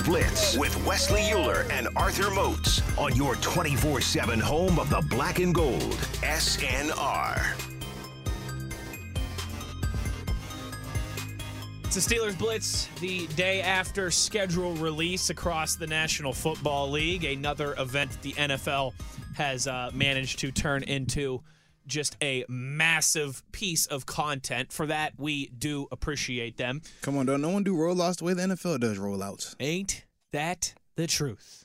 Steelers Blitz with Wesley Euler and Arthur Moats on your 24 7 home of the black and gold. SNR. It's the Steelers Blitz the day after schedule release across the National Football League. Another event the NFL has uh, managed to turn into just a massive piece of content. For that, we do appreciate them. Come on, don't no one do rollouts the way the NFL does rollouts. Ain't that the truth?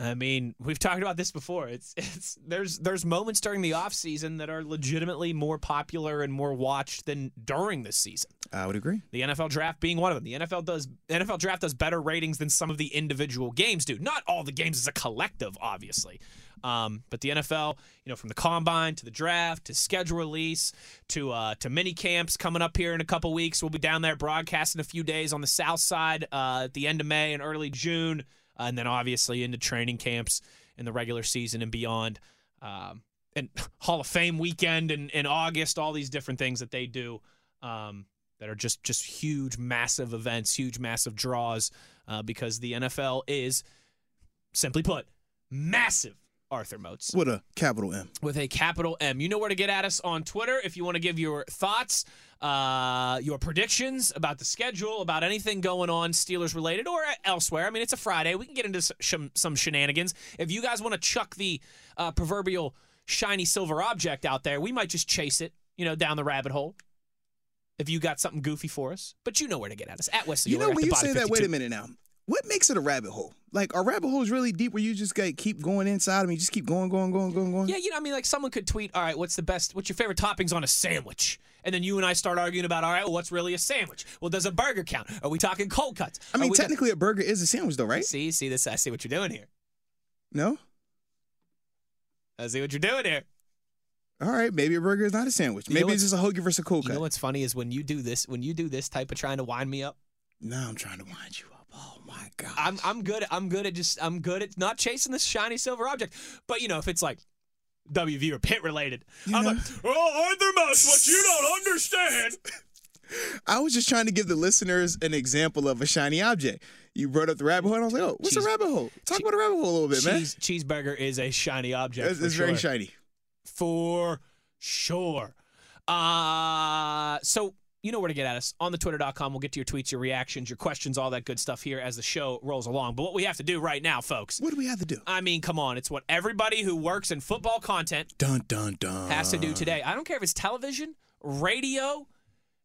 I mean, we've talked about this before. It's it's there's there's moments during the off season that are legitimately more popular and more watched than during the season. I would agree. The NFL draft being one of them. The NFL does NFL draft does better ratings than some of the individual games do. Not all the games as a collective, obviously. Um, but the NFL, you know, from the combine to the draft to schedule release to uh, to mini camps coming up here in a couple weeks. We'll be down there broadcasting a few days on the south side uh, at the end of May and early June, uh, and then obviously into training camps in the regular season and beyond. Um, and Hall of Fame weekend in, in August, all these different things that they do um, that are just just huge, massive events, huge, massive draws, uh, because the NFL is, simply put, massive. Arthur Moats With a capital M. with a capital M. You know where to get at us on Twitter if you want to give your thoughts, uh, your predictions about the schedule, about anything going on Steelers related or elsewhere. I mean, it's a Friday. We can get into sh- some shenanigans. If you guys want to chuck the uh, proverbial shiny silver object out there, we might just chase it, you know, down the rabbit hole. If you got something goofy for us, but you know where to get at us at Wesley. You know, when you say that, wait a minute now. What makes it a rabbit hole? Like, are rabbit holes really deep where you just like, keep going inside them? You just keep going, going, going, going, going? Yeah, you know, I mean, like someone could tweet, "All right, what's the best? What's your favorite toppings on a sandwich?" And then you and I start arguing about, "All right, well, what's really a sandwich? Well, does a burger count? Are we talking cold cuts? I mean, technically, a burger is a sandwich, though, right? see, see this? I see what you're doing here. No? I see what you're doing here. All right, maybe a burger is not a sandwich. You Maybe it's just a hoagie versus a cold You cut. know what's funny is when you do this, when you do this type of trying to wind me up. now I'm trying to wind you up. My God. I'm I'm good. I'm good at just I'm good at not chasing this shiny silver object. But you know, if it's like WV or pit related, You I'm know- like, oh, Arthur Moats, what you don't understand. I was just trying to give the listeners an example of a shiny object. You brought up the rabbit hole, and I was like, oh, what's Cheese- a rabbit hole? Talk about a rabbit hole a little bit, man. Cheese, cheeseburger is a shiny object. It's, for it's very sure. shiny. for sure. Uh, so you know where to get at us on the twitter.com. We'll get to your tweets, your reactions, your questions, all that good stuff here as the show rolls along. But what we have to do right now, folks, What do we have to do? I mean, come on, it's what everybody who works in football content Dun, dun, dun. has to do today. I don't care if it's television, radio,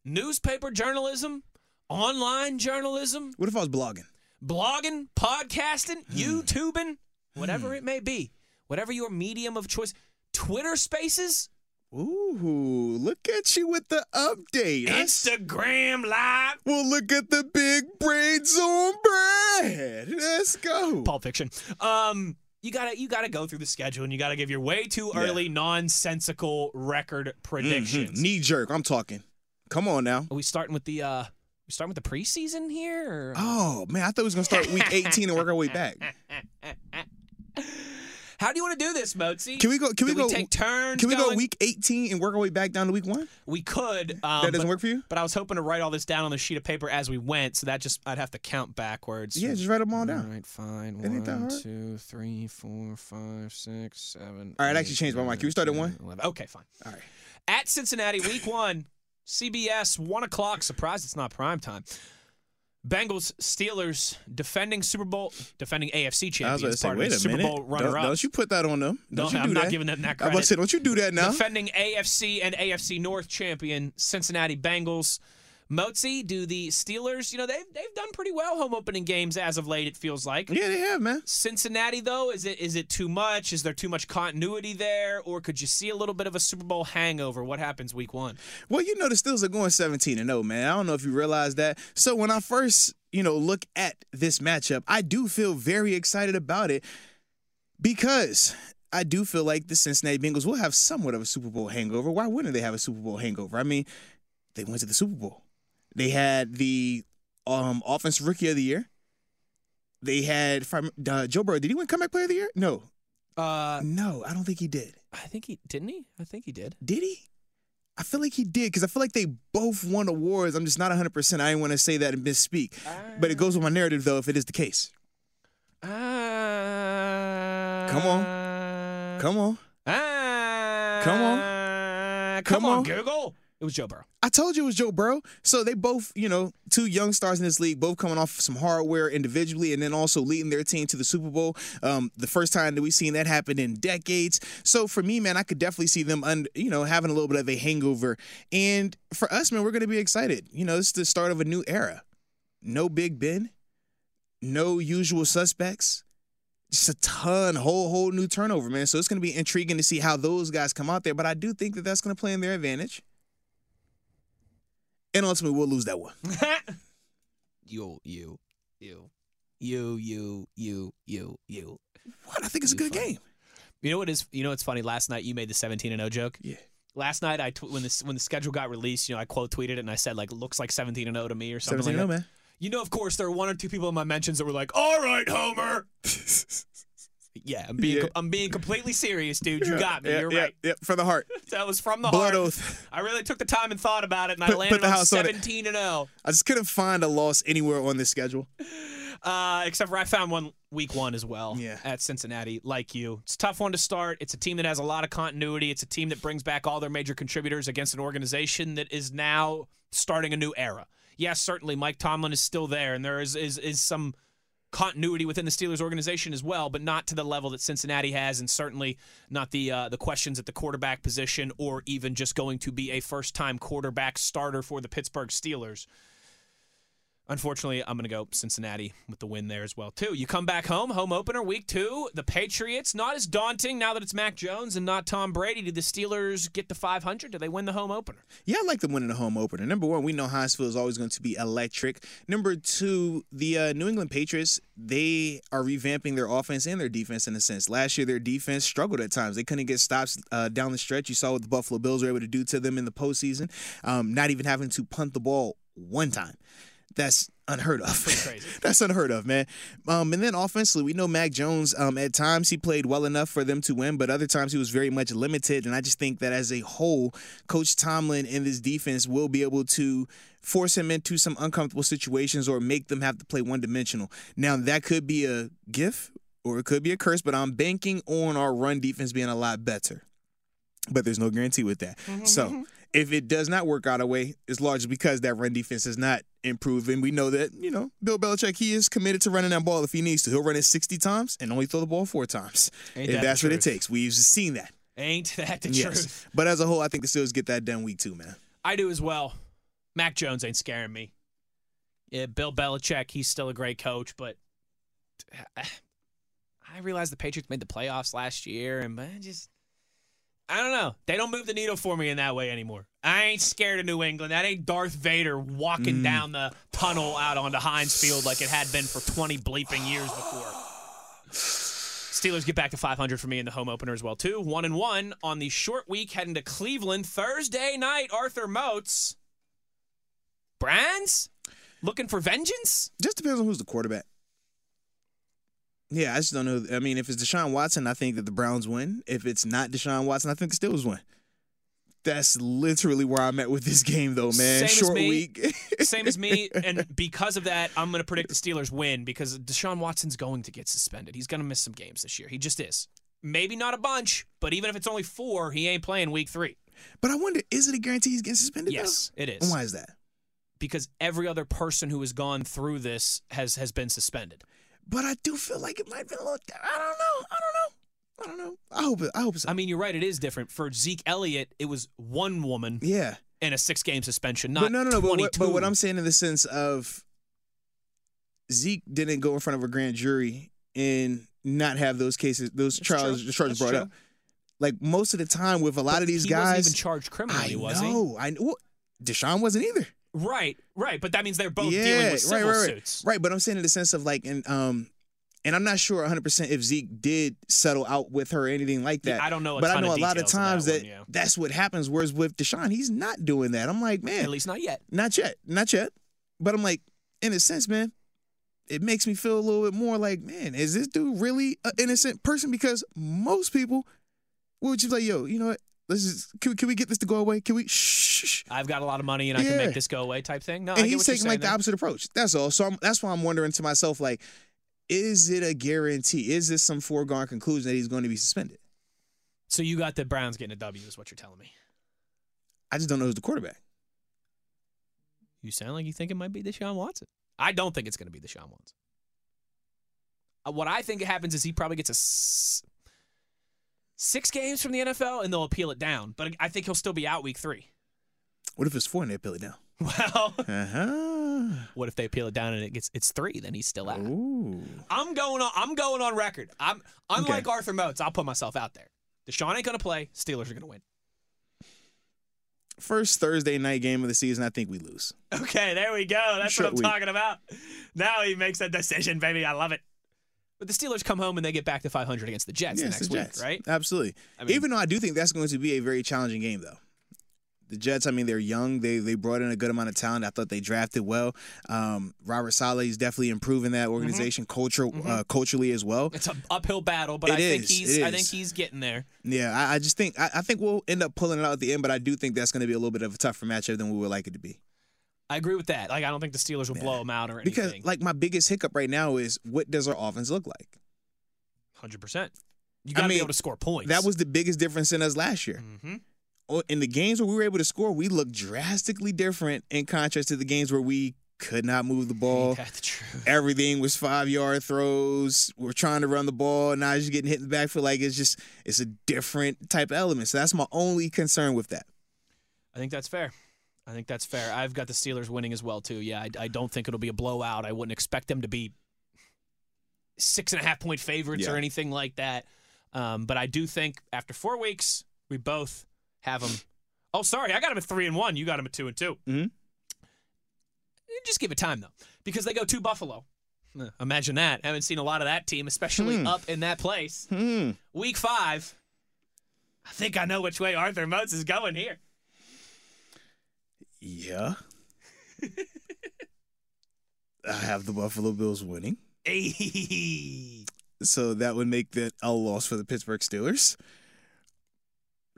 newspaper journalism, online journalism, What if I was blogging? blogging, podcasting, hmm. YouTubing, whatever hmm. it may be, whatever your medium of choice. Twitter spaces, Ooh, look at you with the update. Instagram Live, Well, look at the big brains on Brad. Let's go. Pulp Fiction. Um, you gotta you gotta go through the schedule and you gotta give your way too Yeah. early nonsensical record predictions. Mhm. Knee jerk. I'm talking. Come on now. Are we starting with the uh? We starting with the preseason here? Or? Oh man, I thought we was gonna start week 18 and work our way back. How do you want to do this, Mozi? Can we go? Can we Do go? take turns? Can we go week 18 and work our way back down to week one? We could. Um, that doesn't but, work for you? But I was hoping to write all this down on the sheet of paper as we went, so that just I'd have to count backwards. Yeah, just write them all All down. right, fine. That One, two, three, four, five, six, seven. All right, I actually changed my mind. Can we start at one? 11. Okay, fine. All right. At Cincinnati, week one, CBS, one o'clock. Surprised it's not prime time. Bengals, Steelers, defending Super Bowl, defending AFC I was champions, say, part wait of a Super minute. Bowl Don't, runner-up. don't you put that on them? Don't, Don't- you do I'm not that. giving them that I was credit. say, don't you do that now? Defending AFC and AFC North champion Cincinnati Bengals. Mozi, do the Steelers, you know, they've, they've done pretty well home opening games as of late, it feels like. yeah, they have, man. Cincinnati, though, is it is it too much? Is there too much continuity there? Or could you see a little bit of a Super Bowl hangover? What happens week one? Well, you know the Steelers are going 17 and 0, man. I don't know if you realize that. So when I first, you know, look at this matchup, I do feel very excited about it because I do feel like the Cincinnati Bengals will have somewhat of a Super Bowl hangover. Why wouldn't they have a Super Bowl hangover? I mean, they went to the Super Bowl. They had the um offensive rookie of the year. They had uh, Joe Burrow. Did he win comeback player of the year? No, Uh, no, I don't think he did. I think he didn't he? I think he did. Did he? I feel like he did because I feel like they both won awards. I'm just not 100. percent I didn't want to say that and misspeak, but it goes with my narrative though. If it is the case, Uh, Come on. come on. Uh, Come on. Come, Come on, on. Google. It was Joe Burrow. I told you it was Joe Burrow. So they both, you know, two young stars in this league, both coming off some hardware individually, and then also leading their team to the Super Bowl. Um, the first time that we've seen that happen in decades. So for me, man, I could definitely see them, un- you know, having a little bit of a hangover. And for us, man, we're going to be excited. You know, it's the start of a new era. No Big Ben, no usual suspects. Just a ton, whole whole new turnover, man. So it's going to be intriguing to see how those guys come out there. But I do think that that's going to play in their advantage. And ultimately, we'll lose that one. you, you, you, you, you, you, you, you. What? I think it's a good Funny. game. You know what is? You know what's funny? Last night you made the 17 and 0 joke. Yeah. Last night I tw- when the when the schedule got released, you know, I quote tweeted it and I said like looks like 17 and 0 to me or something 17 like that. Oh, man. You know, of course, there were one or two people in my mentions that were like, "All right, Homer." yeah, I'm being Yeah. I'm being completely serious, dude. You got me. Yeah, You're right. Yeah, for the heart. That was from the Blood heart. oath. I really took the time and thought about it, and I Put- put landed the on house on it. 17 and oh. 0. I just couldn't find a loss anywhere on this schedule. Uh, except for I found one week one as well Yeah. at Cincinnati, like you. It's a tough one to start. It's a team that has a lot of continuity. It's a team that brings back all their major contributors against an organization that is now starting a new era. Yes, certainly Mike Tomlin is still there, and there is is, is some continuity within the Steelers organization as well, but not to the level that Cincinnati has, and certainly not the uh, the questions at the quarterback position, or even just going to be a first time quarterback starter for the Pittsburgh Steelers. Unfortunately, I'm going to go Cincinnati with the win there as well, too. You come back home, home opener, week two. The Patriots, not as daunting now that it's Mac Jones and not Tom Brady. Do the Steelers get to 500? Do they win the home opener? Yeah, I like them winning the home opener. Number one, we know Heinz Field is always going to be electric. Number two, the uh, New England Patriots, they are revamping their offense and their defense in a sense. Last year, their defense struggled at times. They couldn't get stops uh, down the stretch. You saw what the Buffalo Bills were able to do to them in the postseason, um, not even having to punt the ball one time. That's unheard of. crazy. That's unheard of, man. Um, and then offensively, we know Mac Jones. Um, at times he played well enough for them to win, but other times he was very much limited. And I just think that as a whole, Coach Tomlin and this defense will be able to force him into some uncomfortable situations or make them have to play one dimensional. Now that could be a gift or it could be a curse, but I'm banking on our run defense being a lot better. But there's no guarantee with that. So if it does not work out a way, it's largely because that run defense is not improved. And we know that, you know, Bill Belichick, he is committed to running that ball if he needs to. He'll run it 60 times and only throw the ball four times. Ain't if that that's what it takes. We've seen that. Ain't that the Yes. truth? But as a whole, I think the Steelers get that done week two, man. I do as well. Mac Jones ain't scaring me. Yeah, Bill Belichick, he's still a great coach, but I realize the Patriots made the playoffs last year, and I just I don't know. They don't move the needle for me in that way anymore. I ain't scared of New England. That ain't Darth Vader walking mm. down the tunnel out onto Heinz Field like it had been for 20 bleeping years before. Steelers get back to 500 for me in the home opener as well too. One and one on the short week heading to Cleveland Thursday night. Arthur Moats, Brands, looking for vengeance. Just depends on who's the quarterback. Yeah, I just don't know. I mean, if it's Deshaun Watson, I think that the Browns win. If it's not Deshaun Watson, I think the Steelers win. That's literally where I'm at with this game, though, man. Same as Short me. week. Same as me, and because of that, I'm going to predict the Steelers win because Deshaun Watson's going to get suspended. He's going to miss some games this year. He just is. Maybe not a bunch, but even if it's only four, he ain't playing week three. but I wonder, is it a guarantee he's getting suspended? though? Yes, it is. And why is that? Because every other person who has gone through this has has been suspended. But I do feel like it might have been a little. I don't know. I don't know. I don't know. I hope it. I hope so. I mean, you're right. It is different for Zeke Elliott. It was one woman yeah. and a six game suspension, not but no, no, no. But what, but what I'm saying in the sense of Zeke didn't go in front of a grand jury and not have those cases, those That's trials, true. charges That's brought true. up. Like most of the time with a lot of these he guys, wasn't even charged criminally, I was he? know. I know. Deshaun wasn't either. Right, right. But that means they're both yeah, dealing with right, civil right, right. suits. Right, but I'm saying in the sense of like, and um, and I'm not sure 100 percent if Zeke did settle out with her or anything like that. Yeah, I don't know but I know a lot of of that times that, one, yeah. that's what happens. Whereas with Deshaun, he's not doing that. I'm like, man, At least not yet. Not yet. Not yet. But I'm like, in a sense, man, it makes me feel a little bit more like, man, is this dude really an innocent person? Because most people would just be like, yo, you know what? Let's just can we, can we get this to go away? Can we? Shh. I've got a lot of money and I can Yeah. make this go away type thing. No, I and get he's what you're taking like saying the there. opposite approach. That's all. So I'm, that's why I'm wondering to myself, like, is it a guarantee? Is this some foregone conclusion that he's going to be suspended? So you got the Browns getting a W, is what you're telling me. I just don't know who's the quarterback. You sound like you think it might be Deshaun Watson. I don't think it's going to be Deshaun Watson. Uh, what I think happens is he probably gets a s- six games from the NFL and they'll appeal it down. But I think he'll still be out week three. What if it's four and they appeal it down? Well, Uh huh. what if they appeal it down and it gets it's three? Then he's still out. Ooh. I'm going on. I'm going on record. I'm unlike Okay. Arthur Moats. I'll put myself out there. Deshaun ain't going to play. Steelers are going to win. First Thursday night game of the season, I think we lose. Okay, there we go. That's what I'm talking about. Now he makes a decision, baby. I love it. But the Steelers come home and they get back to 500 against the Jets Yes, next the week, right? Absolutely. I mean- Even though I do think that's going to be a very challenging game, though. The Jets, I mean, they're young. They they brought in a good amount of talent. I thought they drafted well. Um, Robert Saleh is definitely improving that organization culture uh, culturally as well. It's an uphill battle, but It I think he's I think he's getting there. Yeah, I, I just think I, I think we'll end up pulling it out at the end, but I do think that's going to be a little bit of a tougher matchup than we would like it to be. I agree with that. Like I don't think the Steelers will blow them out or anything. Because like my biggest hiccup right now is what does our offense look like? 100%. You I got to be mean, able to score points. That was the biggest difference in us last year. Mhm. Oh, In the games where we were able to score, we looked drastically different in contrast to the games where we could not move the ball. The? Everything was five yard throws. We're trying to run the ball. Now just getting hit in the backfield. Like it's just it's a different type of element. So that's my only concern with that. I think that's fair. I think that's fair. I've got the Steelers winning as well too. Yeah, I, I don't think it'll be a blowout. I wouldn't expect them to be six and a half point favorites or anything like that. Um, but I do think after four weeks, we both have them. Oh, sorry, I got them at three and one. You got them at two and 2 mm-hmm. Just give it time though, because they go to Buffalo. Imagine that. Haven't seen a lot of that team, especially Hmm. up in that place. Hmm. Week five. I think I know which way Arthur Moats is going here. Yeah. I have the Buffalo Bills winning. Hey. So that would make that a loss for the Pittsburgh Steelers.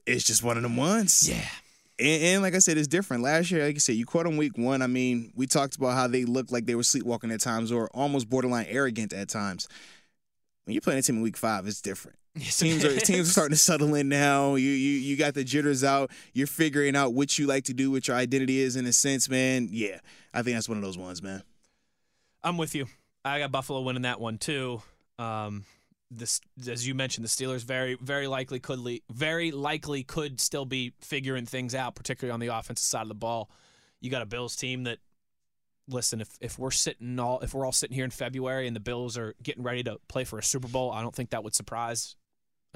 It's just one of them ones. Yeah. And, and like I said, it's different. Last year, like I said, you caught them week one. I mean, we talked about how they looked like they were sleepwalking at times or almost borderline arrogant at times. When you're playing a team in week five, it's different. Teams are teams are starting to settle in now. You you you got the jitters out. You're figuring out what you like to do, what your identity is in a sense, man. Yeah. I think that's one of those ones, man. I'm with you. I got Buffalo winning that one too. Um, this, as you mentioned, the Steelers very, very likely could, le- very likely could still be figuring things out, particularly on the offensive side of the ball. You got a Bills team that, listen, if if we're sitting all, if we're all sitting here in February and the Bills are getting ready to play for a Super Bowl, I don't think that would surprise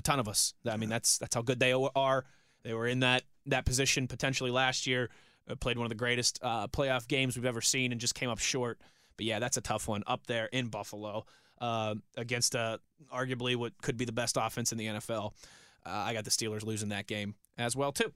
a ton of us. I mean, that's that's how good they are. They were in that that position potentially last year. Uh, played one of the greatest uh, playoff games we've ever seen and just came up short. But yeah, that's a tough one up there in Buffalo uh, against uh, arguably what could be the best offense in the NFL. Uh, I got the Steelers losing that game as well too.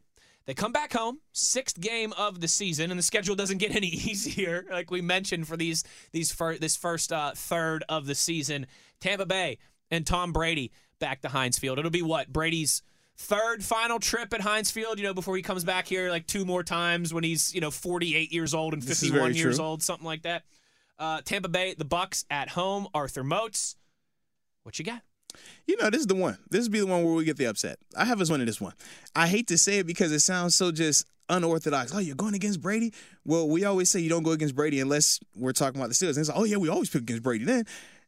They come back home, sixth game of the season, and the schedule doesn't get any easier, like we mentioned for these these fir- this first uh, third of the season. Tampa Bay and Tom Brady back to Heinz Field. It'll be what Brady's third final trip at Heinz Field. You know, before he comes back here like two more times when he's you know 48 years old and 51 years true. old, something like that. Uh, Tampa Bay, the Bucks at home. Arthur Moats, what you got? You know, this is the one. This would be the one where we get the upset. I have us winning this one. I hate to say it because it sounds so just unorthodox. Oh, you're going against Brady? Well, we always say you don't go against Brady unless we're talking about the Steelers. And it's like, oh, yeah, we always pick against Brady. Then,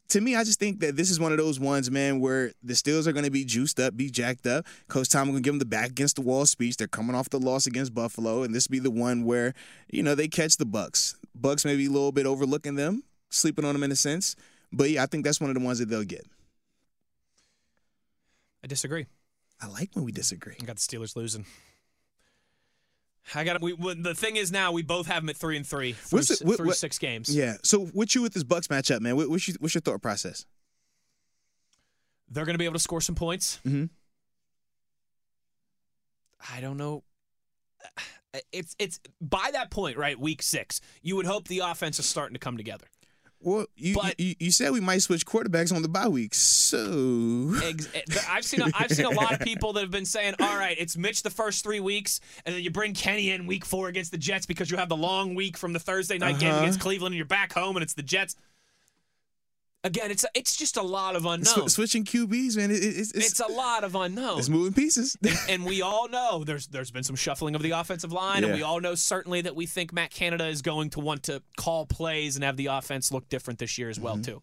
to me, I just think that this is one of those ones, man, where the Steelers are going to be juiced up, be jacked up. Coach Tom going to give them the back against the wall speech. They're coming off the loss against Buffalo, and this be the one where, you know, they catch the Bucks. Bucks maybe a little bit overlooking them, sleeping on them in a sense. But yeah, I think that's one of the ones that they'll get. I disagree. I like when we disagree. I got the Steelers losing. I got we. well, The thing is now we both have them at three and three through, the- what- through what- six games. Yeah. So what you with this Bucks matchup, man? What, what's, your, what's your thought process? They're going to be able to score some points. Mhm. I don't know. It's it's by that point, right? Week six, you would hope the offense is starting to come together. Well, you, But- you you said we might switch quarterbacks on the bye week, so Ex- eh, I've seen a, I've seen a lot of people that have been saying, "All right, it's Mitch the first three weeks, and then you bring Kenny in week four against the Jets because you have the long week from the Thursday night game Uh-huh. against Cleveland, and you're back home, and it's the Jets." Again, it's it's just a lot of Sw- unknowns. switching QBs, man, it, it, it's, it's It's a lot of unknowns. it's moving pieces. and we all know there's there's been some shuffling of the offensive line, and we all know certainly that we think Matt Canada is going to want to call plays and have the offense look different this year as well Mm-hmm. too.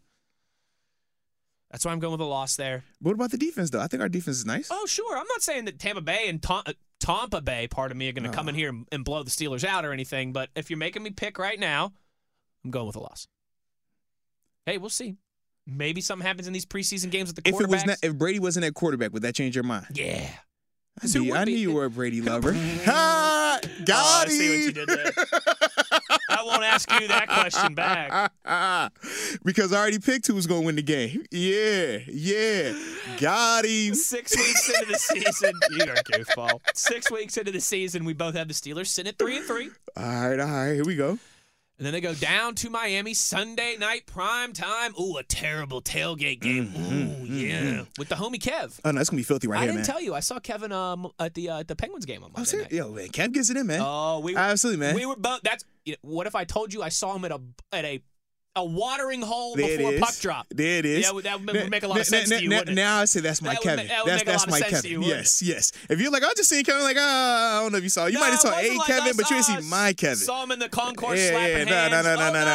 That's why I'm going with a loss there. what about the defense, though? I think our defense is nice. Oh sure, I'm not saying that Tampa Bay and Tom, uh, Tampa Bay, part of me, are going to come in here and, and blow the Steelers out or anything. But if you're making me pick right now, I'm going with a loss. Hey, we'll see. Maybe something happens in these preseason games with the if it was quarterbacks. not, if Brady wasn't at quarterback, would that change your mind? yeah. I 'Cause who knew, I knew you were a Brady lover. ha! Got Oh, I see what you did there. I won't ask you that question back. because I already picked who was going to win the game. Yeah, yeah. Got him. Six weeks into the season, you are a goofball. Six weeks into the season, we both have the Steelers sitting at three and three. All right, all right. Here we go. And then they go down to Miami Sunday night prime time. Ooh, a terrible tailgate game. Ooh, yeah, with the homie Kev. Oh, no, going to be filthy right now. I here, didn't tell you. I saw Kevin um at the uh, at the Penguins game on I'm Monday serious. night. Yo, man, Kev gets it in, man. Oh, we were, Absolutely, man. we were both. That's you know, what if I told you I saw him at a at a a watering hole there before puck drop. There it is. Yeah, that would- that would make a lot of sense now- to you, now- Now I say that's my That would Kevin. that that's that's my Kevin. you, yes, yes. If you're like, I just seen Kevin, like, ah, I don't know if you saw. You No, might have saw a like Kevin, but you didn't see my Kevin. Saw him in the concourse yeah, slapping yeah, no, hands. no, no, no, Oh, no, no. Uh,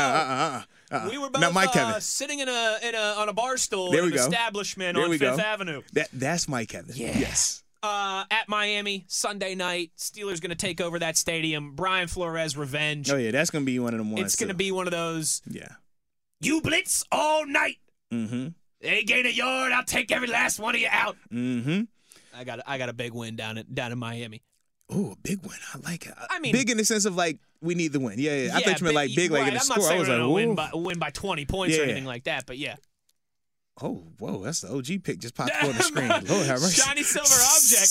uh, uh. We were both Not my uh, Kevin. sitting in a in a on a bar stool There in an go. establishment There on we Fifth go. Avenue. That that's my Kevin. Yeah. Yes. Uh, at Miami Sunday night, Steelers going to take over that stadium. Brian Flores revenge. Oh yeah, that's gonna be one of them ones. it's going to be one of those Yeah. You blitz all night. Mm-hmm. They gain a yard, I'll take every last one of you out. Mm-hmm. I got I got a big win down in down in Miami. Oh, a big win. I like it. I mean- big in the sense of like we need the win. Yeah, yeah. I thought you meant like big, like in the I'm score. not saying I was like, gonna win by win by 20 points or Yeah. anything like that, but yeah. Oh, whoa, that's the OG pick just popped on the screen. Lord have mercy. Shiny silver object.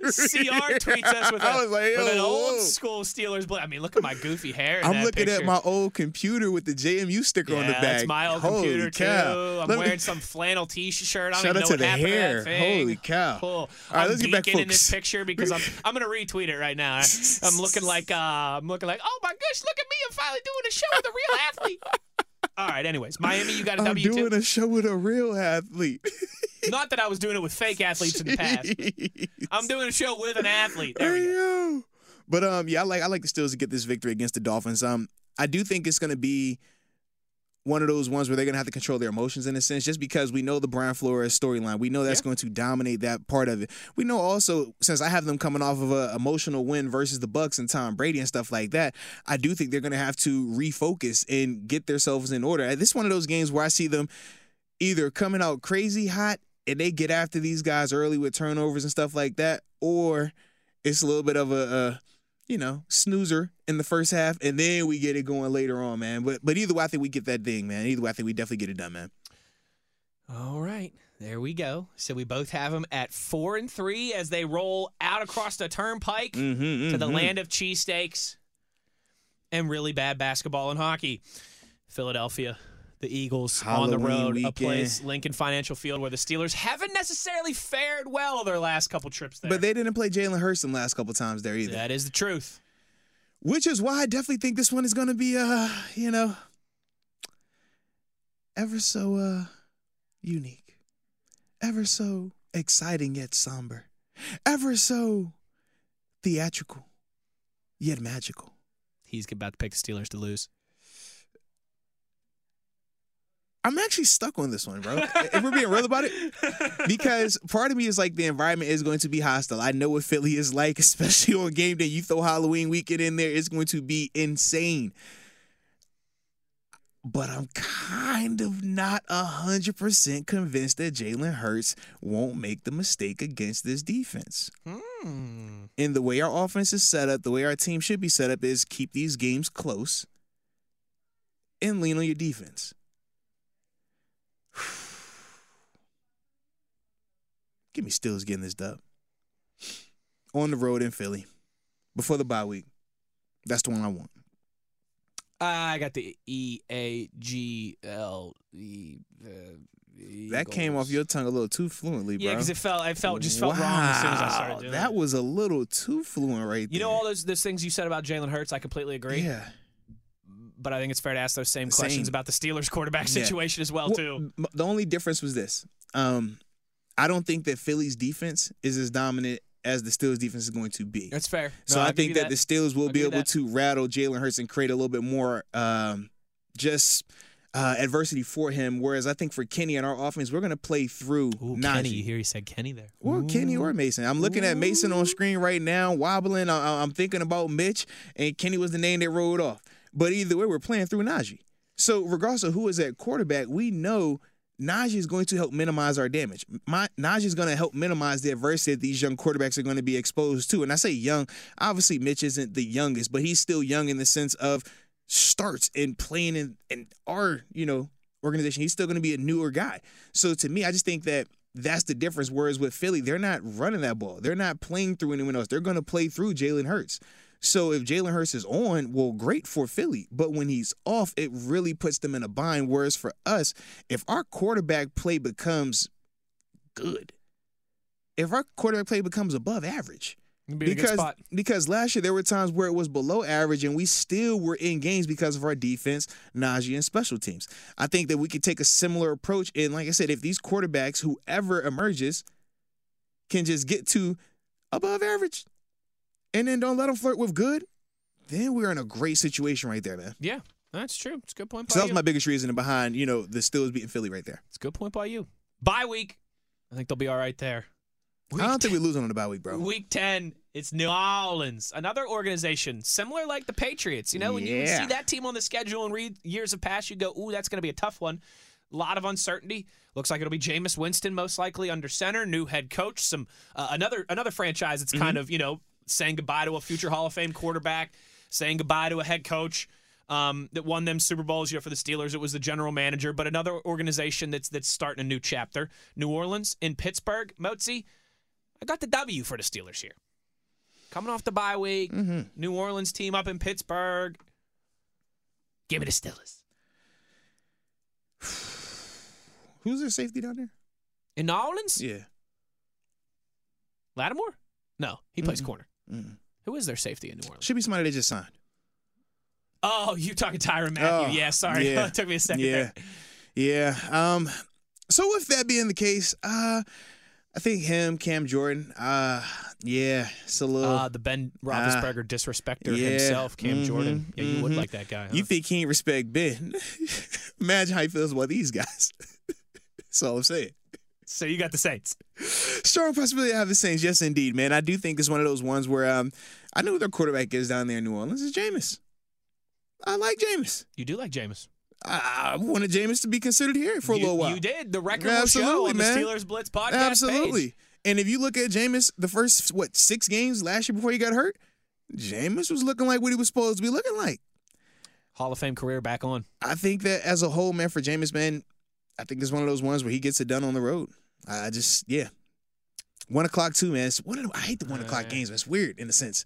CR tweets us with, a, I like, with an old school Steelers. Bl- I mean, look at my goofy hair. I'm looking picture. at my old computer with the JMU sticker yeah, on the back. that's my old Holy computer cow. too. I'm Let me- wearing some flannel T-shirt. I don't Shout even out know to what the happened hair. to that thing. Holy cow. Cool. All right, I'm let's get back in this picture because I'm I'm gonna retweet it right now. I, I'm looking like uh, I'm looking like oh my gosh, look at me! I'm finally doing a show with a real athlete. All right. Anyways, Miami, you got a I'm W doing two. a show with a real athlete. Not that I was doing it with fake athletes in the past. I'm doing a show with an athlete. There we go. But um, yeah, I like I like the Steelers to get this victory against the Dolphins. Um, I do think it's gonna be one of those ones where they're gonna have to control their emotions in a sense, just because we know the Brian Flores storyline. We know that's Yeah. going to dominate that part of it. We know also since I have them coming off of a emotional win versus the Bucks and Tom Brady and stuff like that, I do think they're gonna have to refocus and get themselves in order. This is one of those games where I see them either coming out crazy hot and they get after these guys early with turnovers and stuff like that, or it's a little bit of a, a you know snoozer in the first half, and then we get it going later on, man. But but either way, I think we get that thing, man. Either way, I think we definitely get it done, man. All right, there we go. So we both have them at four and three as they roll out across the turnpike Mm-hmm, to the land of cheesesteaks and really bad basketball and hockey. Philadelphia, the Eagles on the Halloween road, a place Lincoln Financial Field where the Steelers haven't necessarily fared well their last couple trips there. But they didn't play Jalen Hurts the last couple times there either. that is the truth. Which is why I definitely think this one is going to be, uh, you know, ever so uh, unique, ever so exciting yet somber, ever so theatrical yet magical. He's about to pick the Steelers to lose. I'm actually stuck on this one, bro. if we're being real about it, because part of me is like the environment is going to be hostile. I know what Philly is like, especially on game day. You throw Halloween weekend in there, it's going to be insane. But I'm kind of not hundred percent convinced that Jalen Hurts won't make the mistake against this defense. Hmm. And the way our offense is set up, the way our team should be set up is keep these games close and lean on your defense. Give me Stills getting this dub. On the road in Philly. Before the bye week. That's the one I want. I got the E A G L E. That came off your tongue a little too fluently, bro. Yeah, because it felt it felt just felt wrong as soon as I started Wow, doing That it. was a little too fluent right You there. know all those those things you said about Jalen Hurts. I completely agree. Yeah. But I think it's fair to ask those same questions about the Steelers quarterback Yeah. situation as well, Well, too. The only difference was this. Um, I don't think that Philly's defense is as dominant as the Steelers defense is going to be. That's fair. So No, I think you that, the Steelers will I'll be able to rattle Jalen Hurts and create a little bit more um, just uh, adversity for him. Whereas I think for Kenny and our offense, we're going to play through Ooh, Najee. Kenny. You hear he said Kenny there. Or Kenny or Mason. I'm looking at Mason on screen right now, wobbling. I- I'm thinking about Mitch, and Kenny was the name that rolled off. But either way, we're playing through Najee. So regardless of who is at quarterback, we know Najee is going to help minimize our damage. Najee is going to help minimize the adversity that these young quarterbacks are going to be exposed to. And I say young, obviously Mitch isn't the youngest, but he's still young in the sense of starts and playing in, in our, you know, organization. He's still going to be a newer guy. So to me, I just think that that's the difference. Whereas with Philly, they're not running that ball. They're not playing through anyone else. They're going to play through Jalen Hurts. So if Jalen Hurts is on, well, great for Philly. But when he's off, it really puts them in a bind. Whereas for us, if our quarterback play becomes good, if our quarterback play becomes above average, be because because last year there were times where it was below average and we still were in games because of our defense, Najee, and special teams. I think that we could take a similar approach. And like I said, if these quarterbacks, whoever emerges, can just get to above average, and then don't let them flirt with good, then we're in a great situation right there, man. Yeah, that's true. It's a good point by So that was you. my biggest reason behind you know the Steelers beating Philly right there. It's a good point by you. Bye week. I think they'll be all right there. Week I don't think we're losing on the bye week, bro. Week 10, it's New Orleans, another organization similar like the Patriots. You know, when you Yeah. see that team on the schedule and read years of past, you go, ooh, that's going to be a tough one. A lot of uncertainty. Looks like it'll be Jameis Winston most likely under center, new head coach, some uh, another another franchise that's kind of, you know, saying goodbye to a future Hall of Fame quarterback, saying goodbye to a head coach um, that won them Super Bowls. You know, for the Steelers, it was the general manager, but another organization that's that's starting a new chapter. New Orleans in Pittsburgh, Motzi. I got the W for the Steelers here. Coming off the bye week, New Orleans team up in Pittsburgh. Give me the Steelers. Who's their safety down there? In New Orleans? Yeah. Lattimore? No, he plays Mm-mm. corner. Mm. Who is their safety in New Orleans? Should be somebody they just signed. Oh, you talking Tyrann Mathieu? Oh, yeah, sorry. yeah. it took me a second Yeah. there. Yeah. Um. So with that being the case, uh, I think him, Cam Jordan. Uh, yeah, it's a little. Uh, the Ben Roethlisberger disrespecter Ah. yeah. himself, Cam Mhm, Jordan. Yeah, you would mhm. like that guy. Huh? you think he ain't respect Ben? Imagine how he feels about these guys. That's all I'm saying. So you got the Saints. Strong possibility to have the Saints. Yes, indeed, man. I do think it's one of those ones where um, I know who their quarterback is down there in New Orleans. It's Jameis. I like Jameis. You do like Jameis. I, I wanted Jameis to be considered here for a you, little while. You did. The record will show Absolutely, on man. the Steelers Blitz podcast Absolutely. page. And if you look at Jameis, the first what six games last year before he got hurt, Jameis was looking like what he was supposed to be looking like. Hall of Fame career back on. I think that as a whole, man, for Jameis, man, I think it's one of those ones where he gets it done on the road. I just, yeah. One o'clock too, man. It's one of I hate the one o'clock Uh, games. Man. It's weird in a sense.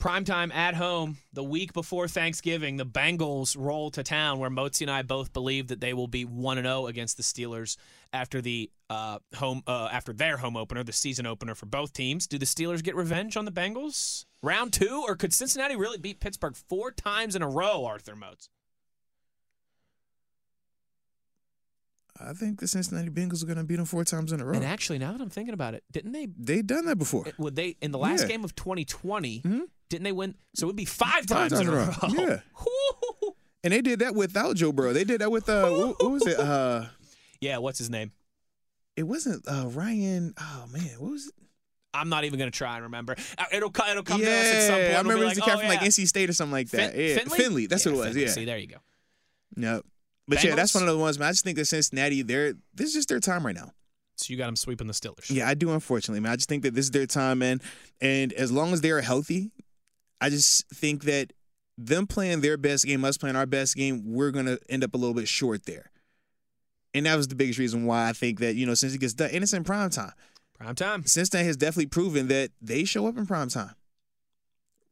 Primetime at home, the week before Thanksgiving, the Bengals roll to town where Motzi and I both believe that they will be 1 0 against the Steelers after the uh, home uh, after their home opener, the season opener for both teams. Do the Steelers get revenge on the Bengals? Round two, or could Cincinnati really beat Pittsburgh four times in a row, Arthur Moats? I think the Cincinnati Bengals are going to beat them four times in a row. And actually, now that I'm thinking about it, didn't they They've done that before. would they in the last Yeah. game of 2020, Mhm. didn't they win? So it would be five Five times, in a row. Yeah. And they did that without Joe Burrow. They did that with uh, what, what was it? Uh, Yeah, what's his name? it wasn't uh Ryan. Oh man, what was it? I'm not even gonna try and remember. Uh, It'll it'll come to us at some point. I remember it like, was the cat oh, from like yeah. NC State or something like that. Fin- yeah, Finley? Finley. That's Yeah, what it was. Finley. Yeah. See, there you go. Yep. But yeah, that's one of the ones. Man, I just think that Cincinnati, they're this is just their time right now. So you got them sweeping the Steelers. Yeah, I do. Unfortunately, man, I just think that this is their time, man. And as long as they are healthy, I just think that them playing their best game, us playing our best game, we're gonna end up a little bit short there. And that was the biggest reason why I think that you know since it gets done, and it's in prime time. Prime time. Cincinnati has definitely proven that they show up in prime time.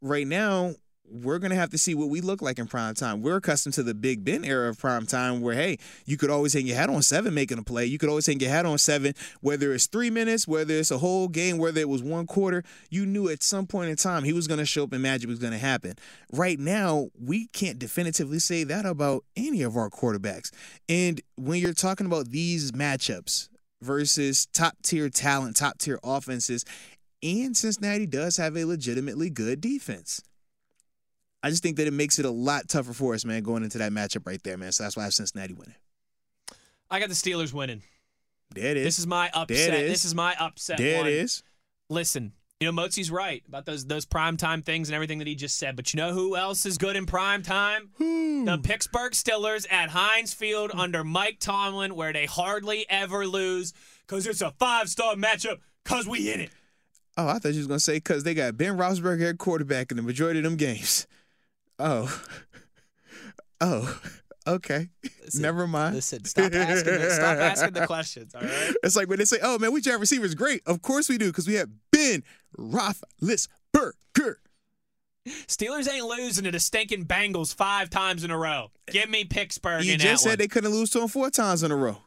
Right now, we're gonna have to see what we look like in prime time. We're accustomed to the Big Ben era of prime time, where hey, you could always hang your hat on seven making a play. You could always hang your hat on seven, whether it's three minutes, whether it's a whole game, whether it was one quarter. You knew at some point in time he was gonna show up and magic was gonna happen. Right now, we can't definitively say that about any of our quarterbacks. And when you're talking about these matchups versus top tier talent, top tier offenses, and Cincinnati does have a legitimately good defense. I just think that it makes it a lot tougher for us, man, going into that matchup right there, man. So that's why I have Cincinnati winning. I got the Steelers winning. There it is. This is my upset. There it is. This is my upset. there one. it is. Listen, you know Motzi's right about those those prime time things and everything that he just said. But you know who else is good in prime time? The Pittsburgh Steelers at Heinz Field under Mike Tomlin, where they hardly ever lose because it's a five star matchup. Cause we in it. Oh, I thought you was gonna say because they got Ben Roethlisberger at quarterback in the majority of them games. Oh, oh, okay. Listen, Never mind. Listen, stop asking. The, stop asking the questions. All right. It's like when they say, "Oh man, we draft receivers great." Of course we do because we have Ben Roethlisberger. Steelers ain't losing to the stinking Bengals five times in a row. Give me Pittsburgh You just said they couldn't lose to him four times in a row.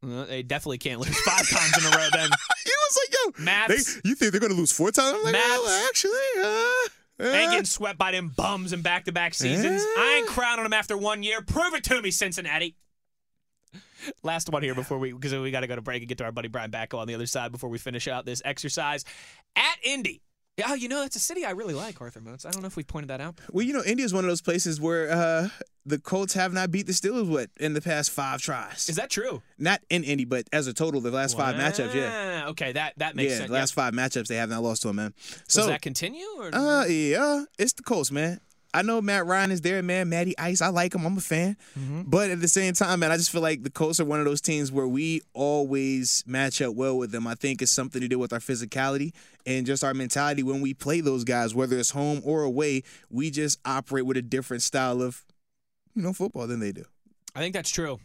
one. Uh, they definitely can't lose five times in a row. Then He was like, "Yo, Maps. they, you think they're gonna lose four times?" I'm like, Maps. "Well, actually, uh, ain't uh, getting swept by them bums in back to back seasons. I ain't crowning them after one year. Prove it to me, Cincinnati. Last one here before we because we got to go to break and get to our buddy Brian Batko on the other side before we finish out this exercise at Indy. Oh, you know that's a city I really like, Arthur Moats. I don't know if we pointed that out. Well, you know, Indy is one of those places where uh, the Colts have not beat the Steelers what in the past five tries. Is that true? not in Indy, but as a total, the last five matchups, yeah, Okay, that that makes yeah, sense. the last five matchups they have not lost to him, man. Does So, that continue? Or uh, yeah, it's the Colts, man. I know Matt Ryan is there, man. Matty Ice, I like him. I'm a fan. Mm-hmm. But at the same time, man, I just feel like the Colts are one of those teams where we always match up well with them. I think it's something to do with our physicality and just our mentality when we play those guys, whether it's home or away. We just operate with a different style of, you know, football than they do. I think that's true.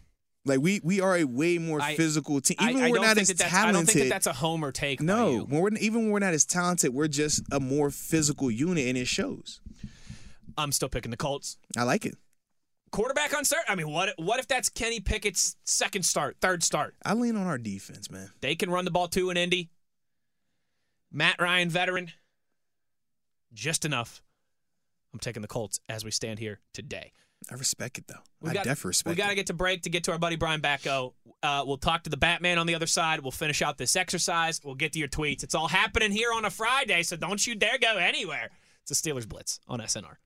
Like we we are a way more I- physical team. Even I when we're don't not think as that talented. I don't think that that's a homer take. no, when we're, even when we're not as talented, we're just a more physical unit, and it shows. I'm still picking the Colts. I like it. Quarterback on start. I mean, what what if that's Kenny Pickett's second start, third start? I lean on our defense, man. They can run the ball too in Indy. Matt Ryan, veteran, just enough. I'm taking the Colts as we stand here today. I respect it though. We I got- definitely respect We got to get to break to get to our buddy Brian Batko. Uh, we'll talk to the Batman on the other side. We'll finish out this exercise. We'll get to your tweets. It's all happening here on a Friday, so don't you dare go anywhere. It's a Steelers Blitz on SNR.